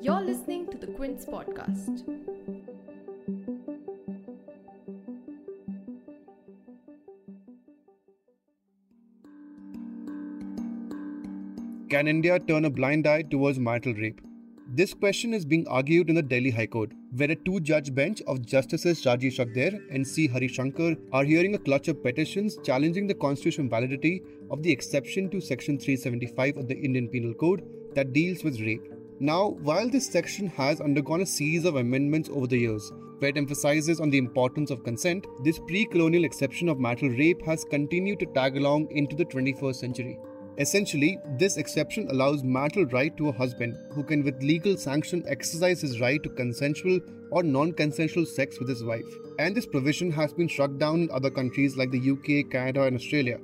You're listening to the Quint podcast. Can India turn a blind eye towards marital rape? This question is being argued in the Delhi High Court, where a two judge bench of Justices Rajiv Shakder and C. Hari Shankar are hearing a clutch of petitions challenging the constitutional validity of the exception to Section 375 of the Indian Penal Code that deals with rape. Now, while this section has undergone a series of amendments over the years, where it emphasizes on the importance of consent, this pre colonial exception of marital rape has continued to tag along into the 21st century. Essentially, this exception allows marital right to a husband who can, with legal sanction, exercise his right to consensual or non consensual sex with his wife. And this provision has been struck down in other countries like the UK, Canada, and Australia.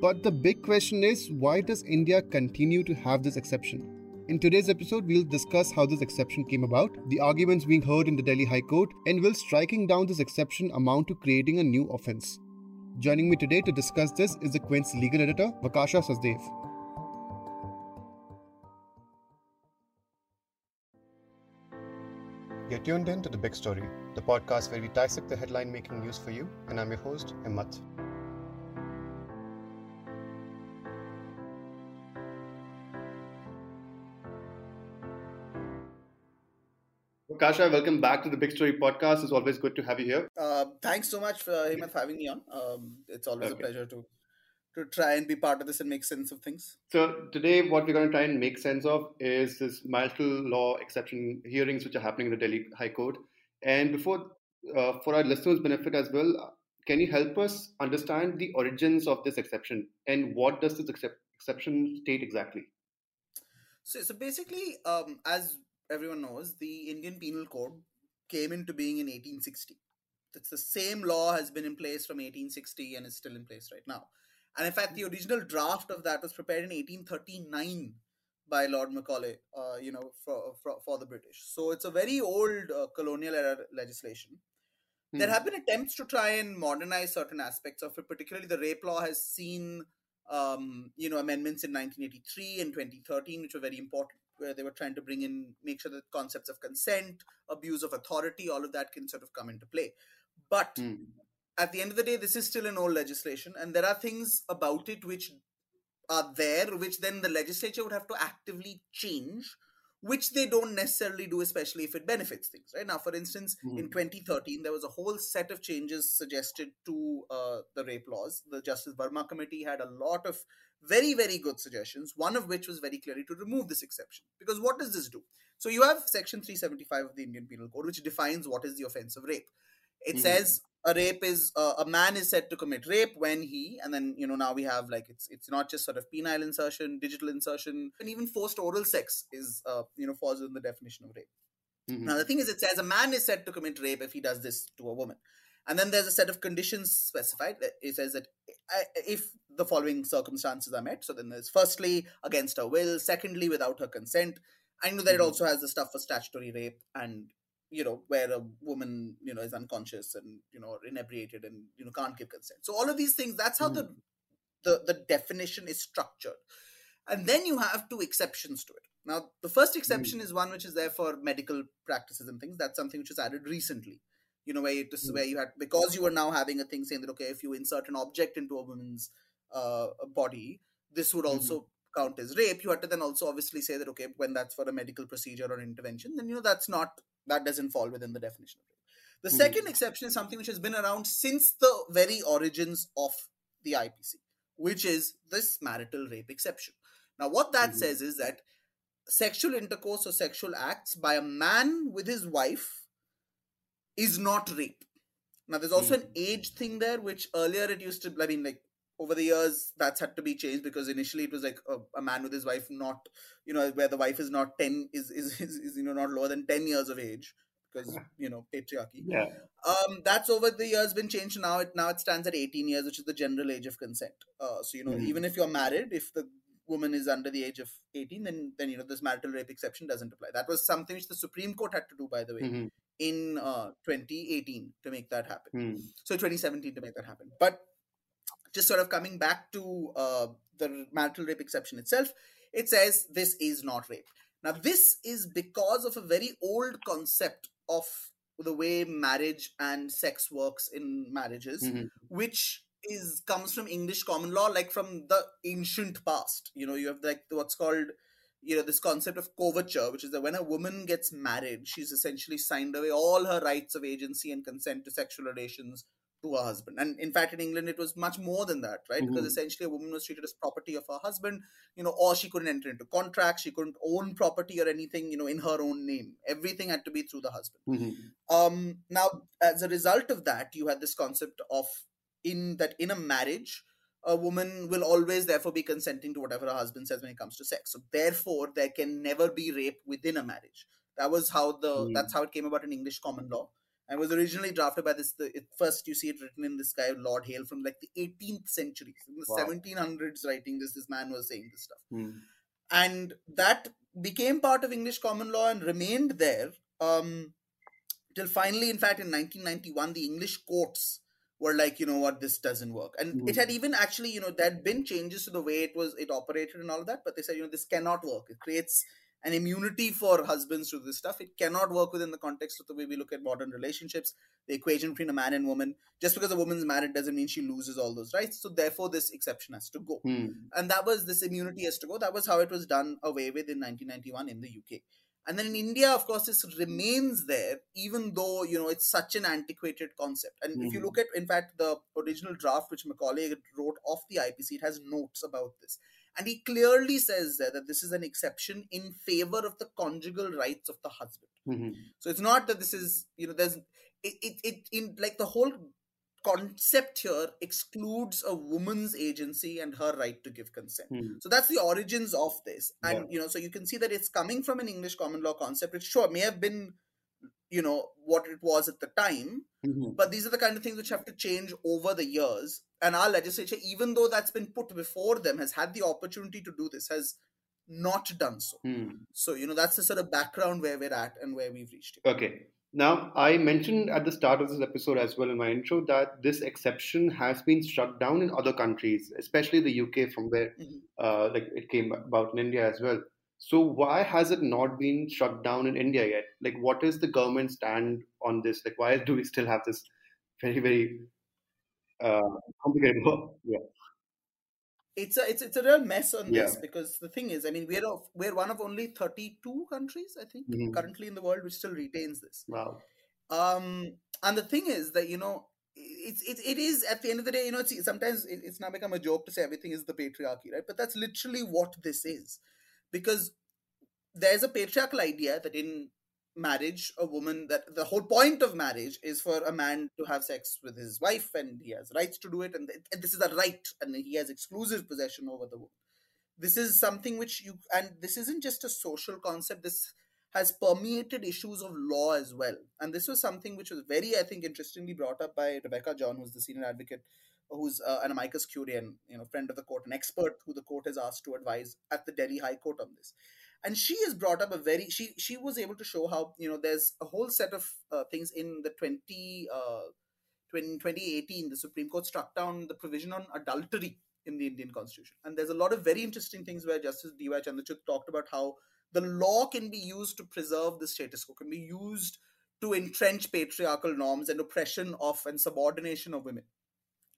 But the big question is why does India continue to have this exception? In today's episode, we'll discuss how this exception came about, the arguments being heard in the Delhi High Court, and will striking down this exception amount to creating a new offense. Joining me today to discuss this is the Quint's legal editor, Vakasha Sachdev. You're tuned in to The Big Story, the podcast where we dissect the headline making news for you, and I'm your host, Himmat. Kasha, welcome back to the Big Story podcast. It's always good to have you here. Uh, thanks so much for Himmat having me on. Um, it's always okay. a pleasure to to try and be part of this and make sense of things. So today, what we're going to try and make sense of is this marital law exception hearings which are happening in the Delhi High Court. And before, uh, for our listeners' benefit as well, can you help us understand the origins of this exception and what does this excep- exception state exactly? So, so basically, um, as everyone knows, the Indian Penal Code came into being in 1860. It's the same law has been in place from 1860 and is still in place right now. And in fact, the original draft of that was prepared in 1839 by Lord Macaulay, uh, you know, for, for, for the British. So it's a very old uh, colonial era legislation. Hmm. There have been attempts to try and modernize certain aspects of it. Particularly, the rape law has seen, um, you know, amendments in 1983 and 2013, which were very important where they were trying to bring in, make sure that concepts of consent, abuse of authority, all of that can sort of come into play. But mm. at the end of the day, this is still an old legislation, and there are things about it which are there, which then the legislature would have to actively change, which they don't necessarily do, especially if it benefits things, right? Now, for instance, mm. in 2013, there was a whole set of changes suggested to uh, the rape laws. The Justice Verma Committee had a lot of very, very good suggestions, one of which was very clearly to remove this exception. Because what does this do? So you have Section 375 of the Indian Penal Code, which defines what is the offense of rape. It mm-hmm. says a rape is uh, a man is said to commit rape when he and then you know now we have like it's it's not just sort of penile insertion digital insertion and even forced oral sex is uh, you know falls in the definition of rape mm-hmm. now the thing is it says a man is said to commit rape if he does this to a woman and then there's a set of conditions specified. It says that if the following circumstances are met, so then there's firstly against her will, secondly without her consent. I know that mm-hmm. it also has the stuff for statutory rape and you know where a woman you know is unconscious and you know inebriated and you know can't give consent. So all of these things. That's how mm-hmm. the, the the definition is structured, and then you have two exceptions to it. Now the first exception mm-hmm. is one which is there for medical practices and things. That's something which was added recently you know where you just mm. where you had because you were now having a thing saying that okay if you insert an object into a woman's uh, body this would also mm-hmm. count as rape you had to then also obviously say that okay when that's for a medical procedure or intervention then you know that's not that doesn't fall within the definition of rape the mm-hmm. second exception is something which has been around since the very origins of the IPC which is this marital rape exception now what that mm-hmm. says is that sexual intercourse or sexual acts by a man with his wife is not rape. Now, there's also mm. an age thing there, which earlier it used to, I mean, like over the years, that's had to be changed because initially it was like a, a, man with his wife, not, you know, where the wife is not 10, is, is, is, is, you know, not lower than 10 years of age because, you know, patriarchy. Yeah. Um, that's over the years been changed. Now it, now it stands at 18 years, which is the general age of consent. Uh, so, you know, mm. even if you're married, if the woman is under the age of 18 then then you know this marital rape exception doesn't apply that was something which the supreme court had to do by the way mm-hmm in uh, 2018 to make that happen. Hmm. So 2017 to make that happen. But just sort of coming back to uh, the marital rape exception itself, it says this is not rape. Now, this is because of a very old concept of the way marriage and sex works in marriages, Mhm. which is comes from English common law, like from the ancient past. You know, you have like what's called you know this concept of coverture which is that when a woman gets married she's essentially signed away all her rights of agency and consent to sexual relations to her husband and in fact in england it was much more than that right because Mhm. essentially a woman was treated as property of her husband you know or she couldn't enter into contracts she couldn't own property or anything you know in her own name everything had to be through the husband Mhm. um now as a result of that you had this concept of in that in a marriage a woman will always therefore be consenting to whatever her husband says when it comes to sex so therefore there can never be rape within a marriage that was how the Mm. that's how it came about in english common law and was originally drafted by this the it, first you see it written in this guy lord hale from like the 18th century in the Wow. 1700s writing this this man was saying this stuff Mhm. and that became part of English common law and remained there um, till finally, in fact, in 1991, the English courts were like, you know what, this doesn't work, and Mhm. it had even actually, you know, there had been changes to the way it was it operated and all of that, but they said, you know, this cannot work. It creates an immunity for husbands to this stuff. It cannot work within the context of the way we look at modern relationships, the equation between a man and woman. Just because a woman's married doesn't mean she loses all those rights. So therefore, this exception has to go Mhm. and that was this immunity has to go. That was how it was done away with in 1991 in the UK. And then in India, of course, this remains there, even though you know it's such an antiquated concept. And if you look at, in fact, the original draft which Macaulay wrote of the IPC, it has notes about this, and he clearly says there that this is an exception in favor of the conjugal rights of the husband. Mhm. So it's not that this is you know there's it it, it in like the whole concept here excludes a woman's agency and her right to give consent. Mhm. So that's the origins of this, and Yeah. you know, so you can see that it's coming from an English common law concept, which sure may have been, you know, what it was at the time, Mhm. but these are the kind of things which have to change over the years. And our legislature, even though that's been put before them, has had the opportunity to do this, has not done so. Mhm. So you know, that's the sort of background where we're at and where we've reached. Okay. Now, I mentioned at the start of this episode as well in my intro that this exception has been struck down in other countries, especially the UK, from where Mhm. uh, like it came about in India as well. So, why has it not been struck down in India yet? Like, what is the government stand on this? Like, why do we still have this very, very uh, complicated? Yeah. It's a it's it's a real mess on this because the thing is, I mean, we're of, we're one of only thirty two countries, I think, Mhm. currently in the world which still retains this. Wow. Um, and the thing is that you know, it's it, it is at the end of the day, you know, it's, sometimes it, it's now become a joke to say everything is the patriarchy, right? But that's literally what this is, because there's a patriarchal idea that in marriage a woman that the whole point of marriage is for a man to have sex with his wife and he has rights to do it and, and this is a right and he has exclusive possession over the woman this is something which you and this isn't just a social concept this has permeated issues of law as well. And this was something which was very i think interestingly brought up by rebecca john who's the senior advocate who's uh, an amicus curiae and you know friend of the court an expert who the court has asked to advise at the delhi high court on this and she has brought up a very she she was able to show how you know there's a whole set of uh, things in the 20 uh 20, 2018 the supreme court struck down the provision on adultery in the indian constitution. And there's a lot of very interesting things where justice dy chandrachud talked about how the law can be used to preserve the status quo can be used to entrench patriarchal norms and oppression of and subordination of women.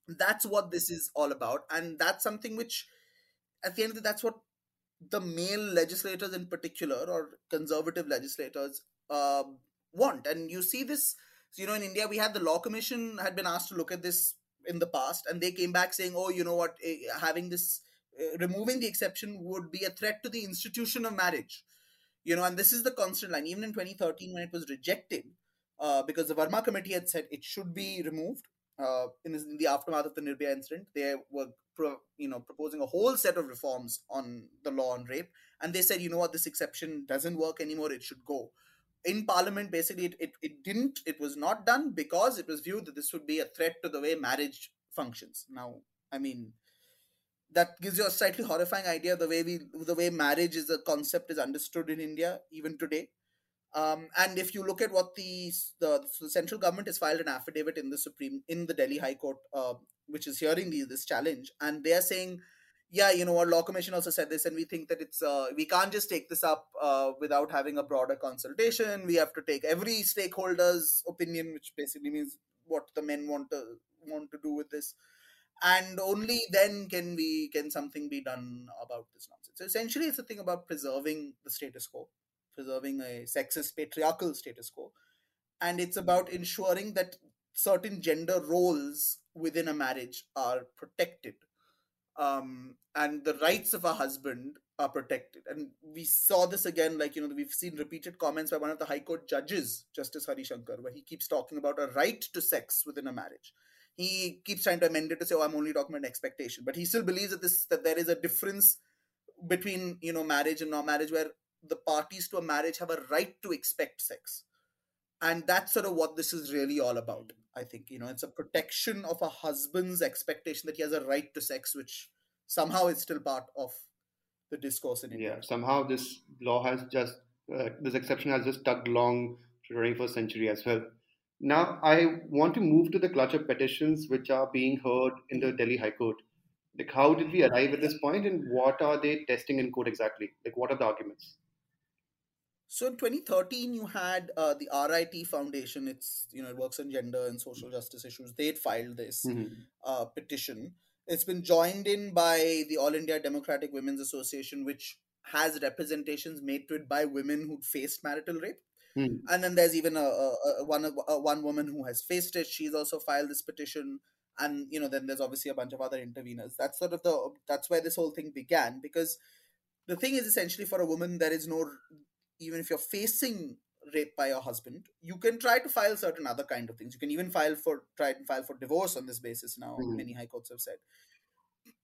That's what this is all about. And that's something which at the end of the that's what the male legislators in particular or conservative legislators uh, want. And you see this you know in india we had the law commission had been asked to look at this in the past and they came back saying oh you know what? Eh, having this uh, removing the exception would be a threat to the institution of marriage. You know and this is the constant line. Even in 2013 when it was rejected uh, because the Verma committee had said it should be removed uh, in, in, the aftermath of the Nirbhaya incident. They were, pro, you know, proposing a whole set of reforms on the law on rape, and they said, you know what, this exception doesn't work anymore. It should go. In Parliament, basically, it, it, it didn't. It was not done because it was viewed that this would be a threat to the way marriage functions. Now, I mean, that gives you a slightly horrifying idea of the way we, the way marriage is a concept is understood in India even today. Um, and if you look at what the, the, the central government has filed an affidavit in the Supreme in the Delhi High Court, uh, which is hearing the, this challenge, and they are saying, yeah, you know, our law commission also said this, and we think that it's uh, we can't just take this up uh, without having a broader consultation. We have to take every stakeholder's opinion, which basically means what the men want to want to do with this, and only then can we can something be done about this nonsense. So essentially, it's a thing about preserving the status quo, preserving a sexist patriarchal status quo, and it's about ensuring that certain gender roles within a marriage are protected um, and the rights of a husband are protected. And we saw this again, like, you know, we've seen repeated comments by one of the High Court judges, Justice Hari Shankar, where he keeps talking about a right to sex within a marriage. He keeps trying to amend it to say, oh, I'm only talking about expectation. But he still believes that this that there is a difference between, you know, marriage and non-marriage where the parties to a marriage have a right to expect sex. And that's sort of what this is really all about i think you know it's a protection of a husband's expectation that he has a right to sex which somehow is still part of the discourse in india. Yeah somehow this law has just uh, this exception has just tugged along to the 21st century as well. Now i want to move to the clutch of petitions which are being heard in the delhi high court. Like how did we arrive at this point and what are they testing in court exactly? Like what are the arguments so in 2013, you had uh, the RIT Foundation. It's you know it works on gender and social justice issues. They'd filed this mm-hmm. uh, petition. It's been joined in by the All India Democratic Women's Association, which has representations made to it by women who faced marital rape. Mm. And then there's even a, a, a one a, one woman who has faced it. She's also filed this petition, and you know then there's obviously a bunch of other interveners. That's sort of the that's where this whole thing began because the thing is essentially for a woman there is no even if you're facing rape by your husband, you can try to file certain other kind of things. You can even file for try and file for divorce on this basis now. Mm-hmm. Many high courts have said.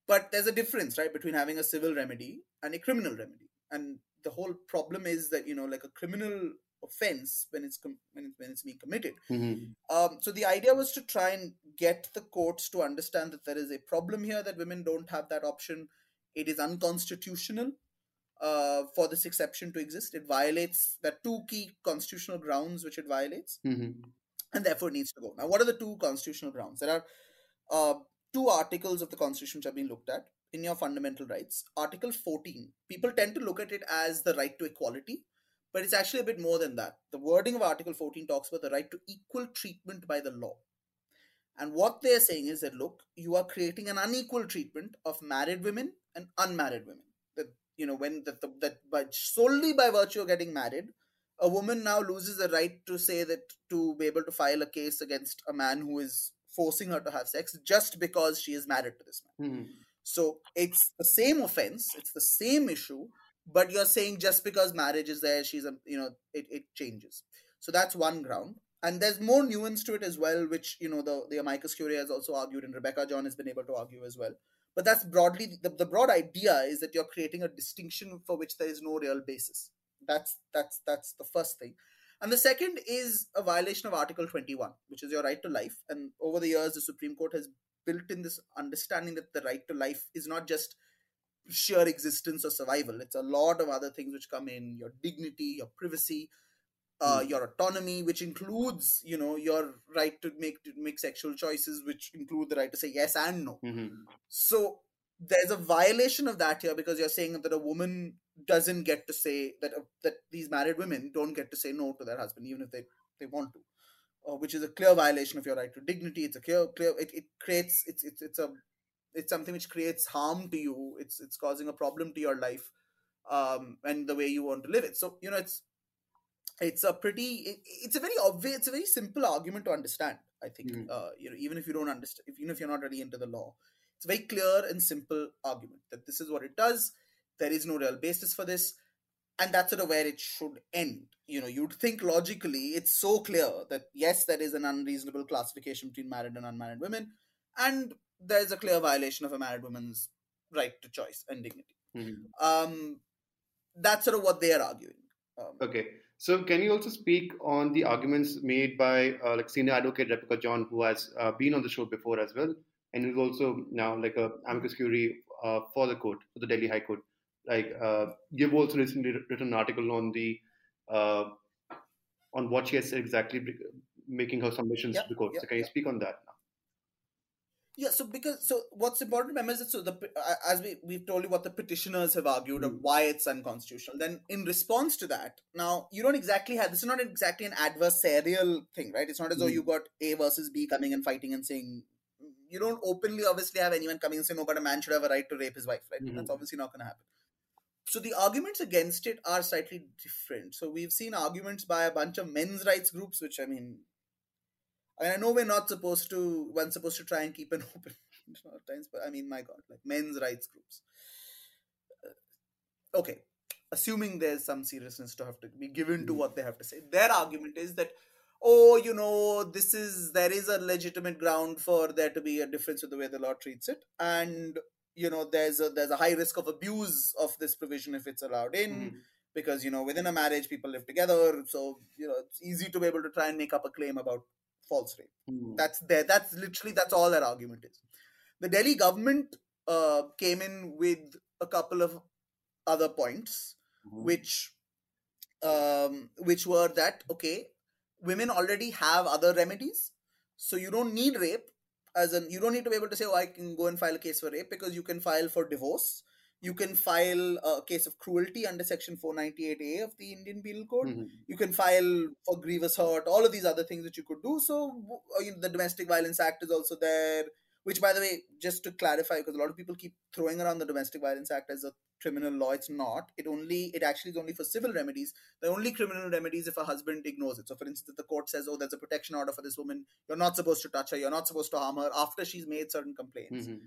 But there's a difference, right, between having a civil remedy and a criminal remedy. And the whole problem is that you know, like a criminal offense when it's com- when, it's, when it's being committed. Mm-hmm. Um, so the idea was to try and get the courts to understand that there is a problem here that women don't have that option. It is unconstitutional uh, for this exception to exist. It violates the two key constitutional grounds which it violates, mm-hmm. and therefore needs to go. Now, what are the two constitutional grounds? There are uh, two articles of the Constitution which have been looked at in your fundamental rights. Article 14, people tend to look at it as the right to equality, but it's actually a bit more than that. The wording of Article 14 talks about the right to equal treatment by the law. And what they're saying is that, look, you are creating an unequal treatment of married women and unmarried women you know when that that but solely by virtue of getting married a woman now loses the right to say that to be able to file a case against a man who is forcing her to have sex just because she is married to this man. Mm-hmm. so it's the same offense it's the same issue but you're saying just because marriage is there she's a you know it, it changes. So that's one ground. And there's more nuance to it as well which you know the the amicus curiae has also argued and rebecca john has been able to argue as well but that's broadly the, the broad idea is that you're creating a distinction for which there is no real basis. That's that's that's the first thing. And the second is a violation of article 21 which is your right to life. And over the years the supreme court has built in this understanding that the right to life is not just sheer existence or survival. It's a lot of other things which come in your dignity your privacy uh, mm. your autonomy, which includes, you know, your right to make to make sexual choices, which include the right to say yes and no. Mm-hmm. So there's a violation of that here because you're saying that a woman doesn't get to say that uh, that these married women don't get to say no to their husband even if they they want to, uh, which is a clear violation of your right to dignity. It's a clear clear it, it creates it's it's it's a it's something which creates harm to you. It's it's causing a problem to your life um and the way you want to live it. So you know it's it's a pretty it's a very obvious it's a very simple argument to understand i think. Mm. uh, you know even if you don't understand if, even if you're not really into the law it's a very clear and simple argument that this is what it does there is no real basis for this and that's sort of where it should end. You know you'd think logically it's so clear that yes there is an unreasonable classification between married and unmarried women and there's a clear violation of a married woman's right to choice and dignity. Mm-hmm. um, that's sort of what they are arguing. Um, okay so, can you also speak on the arguments made by uh, like senior advocate Rebecca John, who has uh, been on the show before as well, and who's also now like a amicus curiae uh, for the court, for the Delhi High Court. Like uh, you've also recently written an article on the uh, on what she has said exactly, making her submissions yeah, to the court. Yeah, so, can you yeah. speak on that now? Yeah, so because so what's important to remember is that so the as we we've told you what the petitioners have argued of Mm. why it's unconstitutional. Then in response to that, now you don't exactly have this is not exactly an adversarial thing, right? It's not as though Mm. you got A versus B coming and fighting and saying you don't openly obviously have anyone coming and saying, "No, but a man should have a right to rape his wife," right? Mhm. That's obviously not going to happen. So the arguments against it are slightly different. So we've seen arguments by a bunch of men's rights groups, which I mean, I, know we're not supposed to. One's supposed to try and keep an open times, but I mean, my God, like men's rights groups. Uh, okay, assuming there's some seriousness to have to be given to Mhm. what they have to say, their argument is that, oh, you know, this is there is a legitimate ground for there to be a difference with the way the law treats it, and you know, there's a there's a high risk of abuse of this provision if it's allowed in Mhm. because you know within a marriage people live together so you know it's easy to be able to try and make up a claim about false rape Mhm. that's there that's literally that's all their argument is the delhi government uh, came in with a couple of other points Mhm. which um, which were that okay women already have other remedies so you don't need rape as in you don't need to be able to say oh i can go and file a case for rape because you can file for divorce you can file a case of cruelty under section 498a of the indian penal code. Mhm. you can file for grievous hurt all of these other things that you could do. So uh, you know, the domestic violence act is also there which by the way just to clarify because a lot of people keep throwing around the domestic violence act as a criminal law it's not. It only it actually is only for civil remedies. The only criminal remedies if a husband ignores it. So for instance if the court says oh there's a protection order for this woman. You're not supposed to touch her. You're not supposed to harm her after she's made certain complaints. Mhm.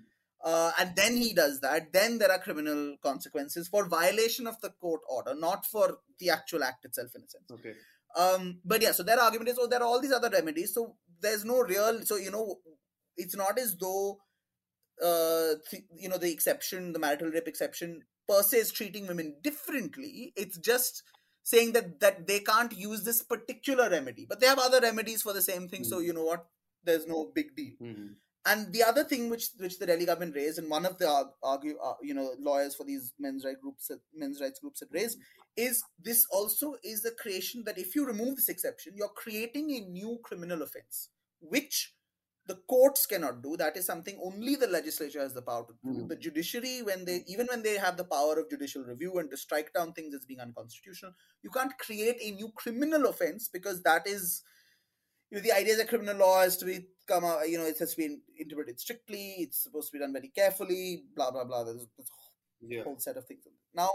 Uh, and then he does that, then there are criminal consequences for violation of the court order, not for the actual act itself, in a sense. Okay. Um, but yeah, so their argument is, oh, there are all these other remedies, so there's no real, so you know, it's not as though, uh, th- you know, the exception, the marital rape exception, per se is treating women differently. It's just saying that that they can't use this particular remedy, but they have other remedies for the same thing. So Mm. you know what? There's no big deal. Mhm. And the other thing which which the Delhi government raised, and one of the argue uh, you know lawyers for these men's rights groups men's rights groups had raised, is this also is the creation that if you remove this exception, you're creating a new criminal offense, which the courts cannot do. That is something only the legislature has the power to do. Mhm. The judiciary, when they even when they have the power of judicial review and to strike down things as being unconstitutional, you can't create a new criminal offense because that is you know, the idea that criminal law has to be come out, you know, it has to be interpreted strictly, it's supposed to be done very carefully, blah blah blah. There's, there's a Yeah. whole set of things. Now,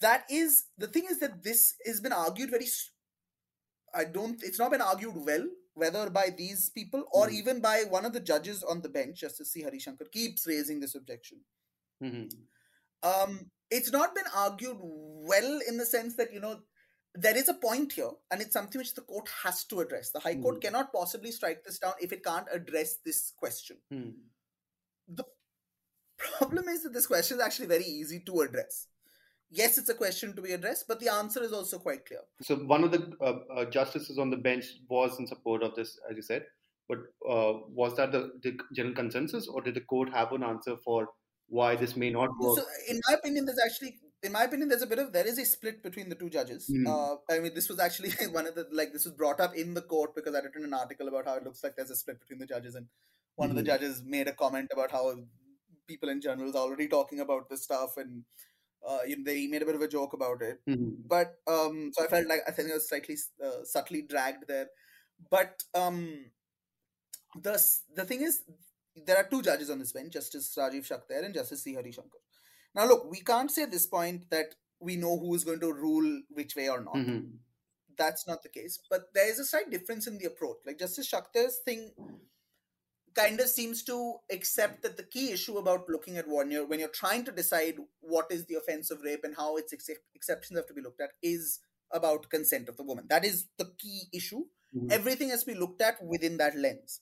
that is the thing is that this has been argued very. I don't. It's not been argued well, whether by these people or Mhm. even by one of the judges on the bench, Justice C. Hari Shankar, keeps raising this objection Mhm. um, it's not been argued well in the sense that you know there is a point here and it's something which the court has to address the high court Mhm. cannot possibly strike this down if it can't address this question Mhm. the problem is that this question is actually very easy to address yes it's a question to be addressed but the answer is also quite clear So one of the uh, uh, justices on the bench was in support of this, as you said. But uh, was that the, the general consensus, or did the court have an answer for why this may not work? so in my opinion there's actually in my opinion there's a bit of there is a split between the two judges Hmm. uh, i mean this was actually one of the like this was brought up in the court because i written an article about how it looks like there's a split between the judges and one of the Mhm. judges made a comment about how people in general is already talking about this stuff and uh, you know, they made a bit of a joke about it Mhm. but um so i felt like i think it was slightly uh, subtly dragged there but um the the thing is there are two judges on this bench justice rajiv shakder and justice c hari shankar now look we can't say at this point that we know who is going to rule which way or not. Mhm. that's not the case. But there is a slight difference in the approach. Like justice shakder's thing kind of seems to accept that the key issue about looking at when you're when you're trying to decide what is the offense of rape and how its ex- exceptions have to be looked at is about consent of the woman. That is the key issue. Mhm. everything has to be looked at within that lens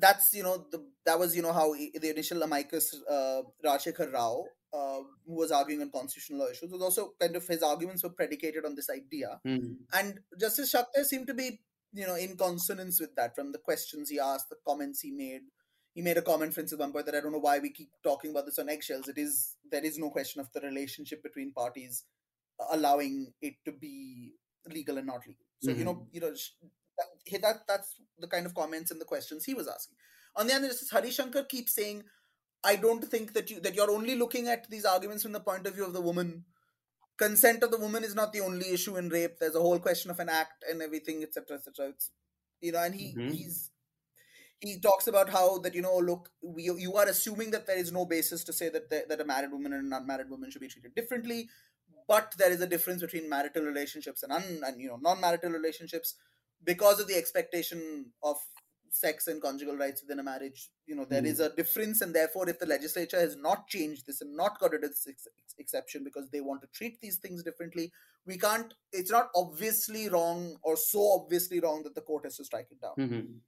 that's you know the that was you know how the initial amicus uh, Rajshekhar Rao uh, who was arguing on constitutional law issues was also kind of his arguments were predicated on this idea Mhm. and Justice Shakder seemed to be, you know, in consonance with that from the questions he asked, the comments he made. He made a comment, for instance, one point that I don't know why we keep talking about this on eggshells. It is there is no question of the relationship between parties uh, allowing it to be legal and not legal. So you know, you know, that, that that's the kind of comments and the questions he was asking. On the other, Justice Hari Shankar keeps saying, "I don't think that you that you're only looking at these arguments from the point of view of the woman. Consent of the woman is not the only issue in rape. There's a whole question of an act and everything, etc., etc. It's you know, and he Mhm. he's he talks about how that you know look we, you are assuming that there is no basis to say that the, that a married woman and an non-married woman should be treated differently but there is a difference between marital relationships and, un, and you know non-marital relationships because of the expectation of sex and conjugal rights within a marriage you know there Hmm. is a difference and therefore if the legislature has not changed this and not got rid of this ex- ex- exception because they want to treat these things differently we can't it's not obviously wrong or so obviously wrong that the court has to strike it down Mhm.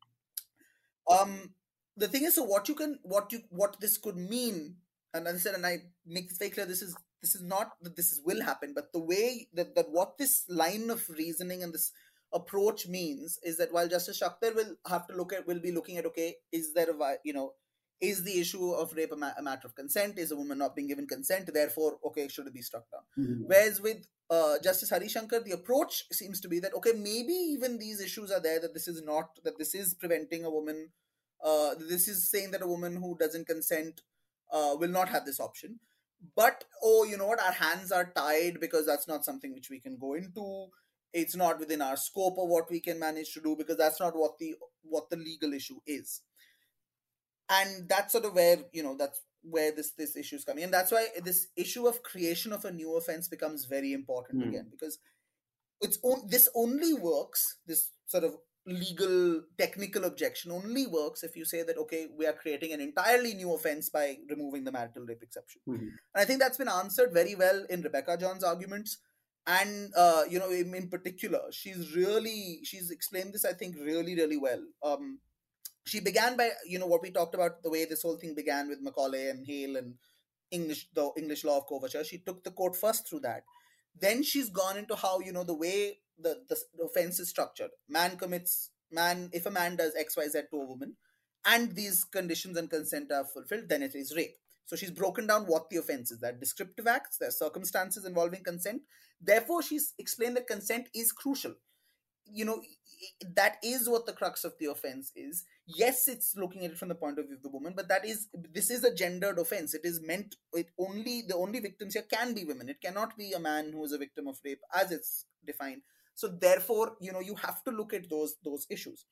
um the thing is so what you can what you what this could mean and i said and i make this very clear this is this is not that this is, will happen but the way that, that what this line of reasoning and this approach means is that while justice shakder will have to look at will be looking at okay is there a you know is the issue of rape a, ma- a matter of consent is a woman not being given consent therefore okay should it be struck down Mhm. Whereas with uh, Justice Hari Shankar, the approach seems to be that okay, maybe even these issues are there that this is not that this is preventing a woman. Uh, this is saying that a woman who doesn't consent uh, will not have this option. But oh, you know what? Our hands are tied because that's not something which we can go into. It's not within our scope of what we can manage to do because that's not what the what the legal issue is. And that's sort of where you know that's where this this issue is coming and that's why this issue of creation of a new offense becomes very important Hmm. again because it's on, this only works this sort of legal technical objection only works if you say that okay we are creating an entirely new offense by removing the marital rape exception Mhm. and i think that's been answered very well in rebecca john's arguments and uh, you know in, in particular she's really she's explained this i think really really well um she began by you know what we talked about the way this whole thing began with Macaulay and Hale and English the English law of coverture. She took the court first through that. Then she's gone into how you know the way the, the the offense is structured. Man commits man if a man does X Y Z to a woman, and these conditions and consent are fulfilled, then it is rape. So she's broken down what the offense is. There are descriptive acts, there are circumstances involving consent. Therefore, she's explained that consent is crucial. You know, that is what the crux of the offense is yes it's looking at it from the point of view of the woman but that is this is a gendered offense it is meant it only the only victims here can be women it cannot be a man who is a victim of rape as it's defined so therefore you know you have to look at those those issues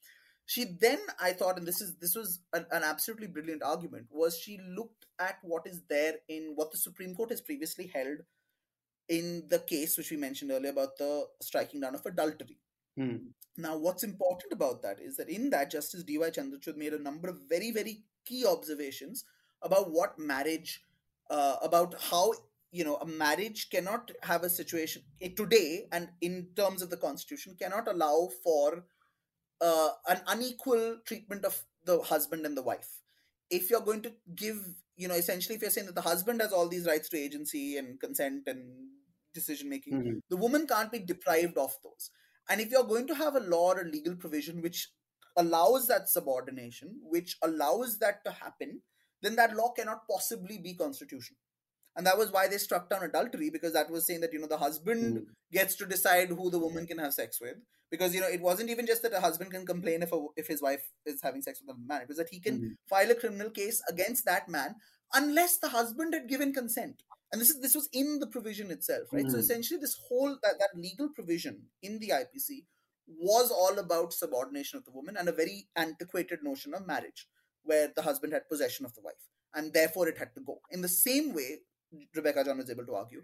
she then i thought and this is this was an, an absolutely brilliant argument was she looked at what is there in what the supreme court has previously held in the case which we mentioned earlier about the striking down of adultery Hmm. now, what's important about that is that in that, Justice D.Y. Chandrachud made a number of very, very key observations about what marriage, uh, about how, you know, a marriage cannot have a situation eh, today and in terms of the constitution cannot allow for uh, an unequal treatment of the husband and the wife. If you're going to give, you know, essentially, if you're saying that the husband has all these rights to agency and consent and decision making, Mhm. the woman can't be deprived of those. And if you're going to have a law or a legal provision which allows that subordination, which allows that to happen, then that law cannot possibly be constitutional. And that was why they struck down adultery because that was saying that, you know, the husband Mhm. gets to decide who the woman can have sex with. Because, you know, it wasn't even just that a husband can complain if, a, if his wife is having sex with a man. It was that he can Mhm. file a criminal case against that man unless the husband had given consent and this is this was in the provision itself right so Mhm. essentially this whole that, that legal provision in the ipc was all about subordination of the woman and a very antiquated notion of marriage where the husband had possession of the wife and therefore it had to go in the same way rebecca john was able to argue.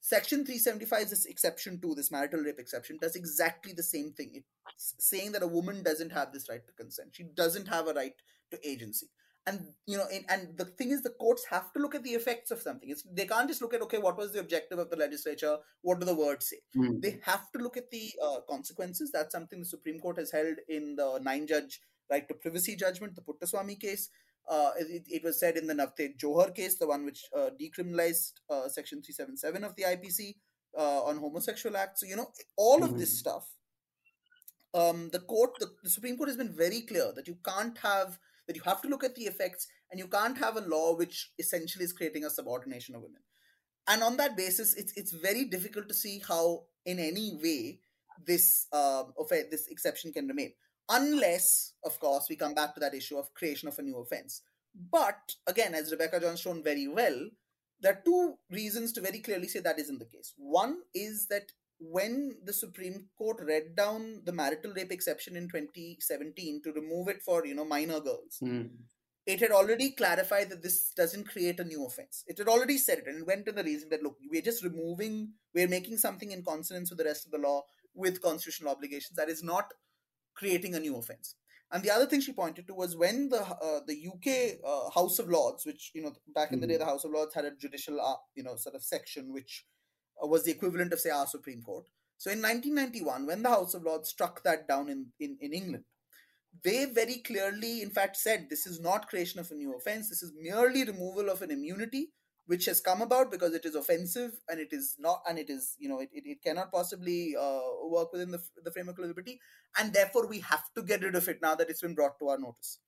Section 375 is this exception to this marital rape exception does exactly the same thing. It's saying that a woman doesn't have this right to consent. She doesn't have a right to agency. And you know and, and the thing is the courts have to look at the effects of something. It's they can't just look at okay what was the objective of the legislature? What do the words say? Hmm. they have to look at the uh, consequences. That's something the supreme court has held in the nine judge right to privacy judgment the puttaswamy case uh, it, it was said in the Navtej Johar case, the one which uh, decriminalized uh, Section 377 of the IPC uh, on homosexual acts. So, you know, all of this Mhm. stuff, um, the court, the, the Supreme Court has been very clear that you can't have, that you have to look at the effects and you can't have a law which essentially is creating a subordination of women. And on that basis, it's, it's very difficult to see how, in any way, this, uh, this exception can remain unless, of course, we come back to that issue of creation of a new offense. But again, as Rebecca John's shown very well, there are two reasons to very clearly say that isn't the case. One is that when the Supreme Court read down the marital rape exception in 2017 to remove it for you know minor girls, Mm. it had already clarified that this doesn't create a new offense. It had already said it and it went to the reason that look, we're just removing, we're making something in consonance with the rest of the law with constitutional obligations that is not creating a new offense. And the other thing she pointed to was when the uh, the UK uh, House of Lords, which you know back in the day Mhm. the House of Lords had a judicial uh, you know sort of section which uh, was the equivalent of say our Supreme Court. So in 1991, when the House of Lords struck that down in, in, in England, they very clearly, in fact, said this is not creation of a new offense. This is merely removal of an immunity which has come about because it is offensive and it is not, and it is, you know, it, it, it cannot possibly uh, work within the, the framework of liberty. And therefore, we have to get rid of it now that it's been brought to our notice.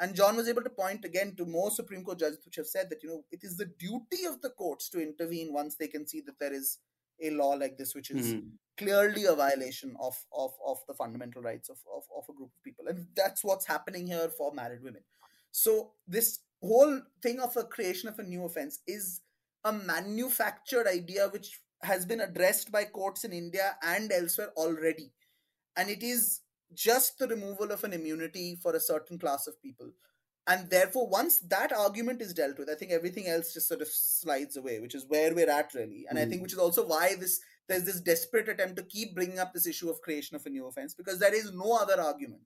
And John was able to point again to more Supreme Court judges which have said that, you know, it is the duty of the courts to intervene once they can see that there is a law like this, which is Mhm. clearly a violation of, of, of the fundamental rights of, of, of a group of people. And that's what's happening here for married women. So this whole thing of a creation of a new offense is a manufactured idea which has been addressed by courts in India and elsewhere already. And it is just the removal of an immunity for a certain class of people. And therefore, once that argument is dealt with, I think everything else just sort of slides away, which is where we're at really. And I Mhm. think which is also why this there's this desperate attempt to keep bringing up this issue of creation of a new offense because there is no other argument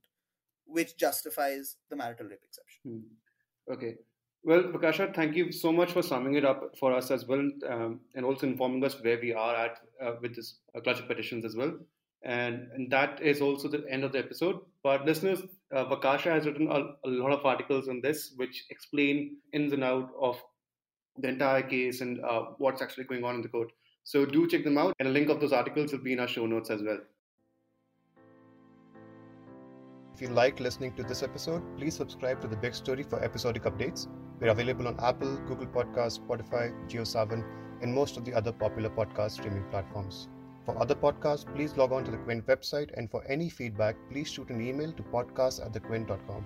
which justifies the marital rape exception. Hmm. Okay. Well, Prakasha, thank you so much for summing it up for us as well, um, and also informing us where we are at uh, with this uh, clutch of petitions as well. And, and that is also the end of the episode. But listeners, uh, Vakasha has written a, a lot of articles on this, which explain ins and out of the entire case and uh, what's actually going on in the court. So do check them out, and a link of those articles will be in our show notes as well. If you liked listening to this episode, please subscribe to The Big Story for episodic updates. We're available on Apple, Google Podcasts, Spotify, JioSaavn, and most of the other popular podcast streaming platforms. For other podcasts, please log on to the Quint website, and for any feedback, please shoot an email to podcast at thequint.com.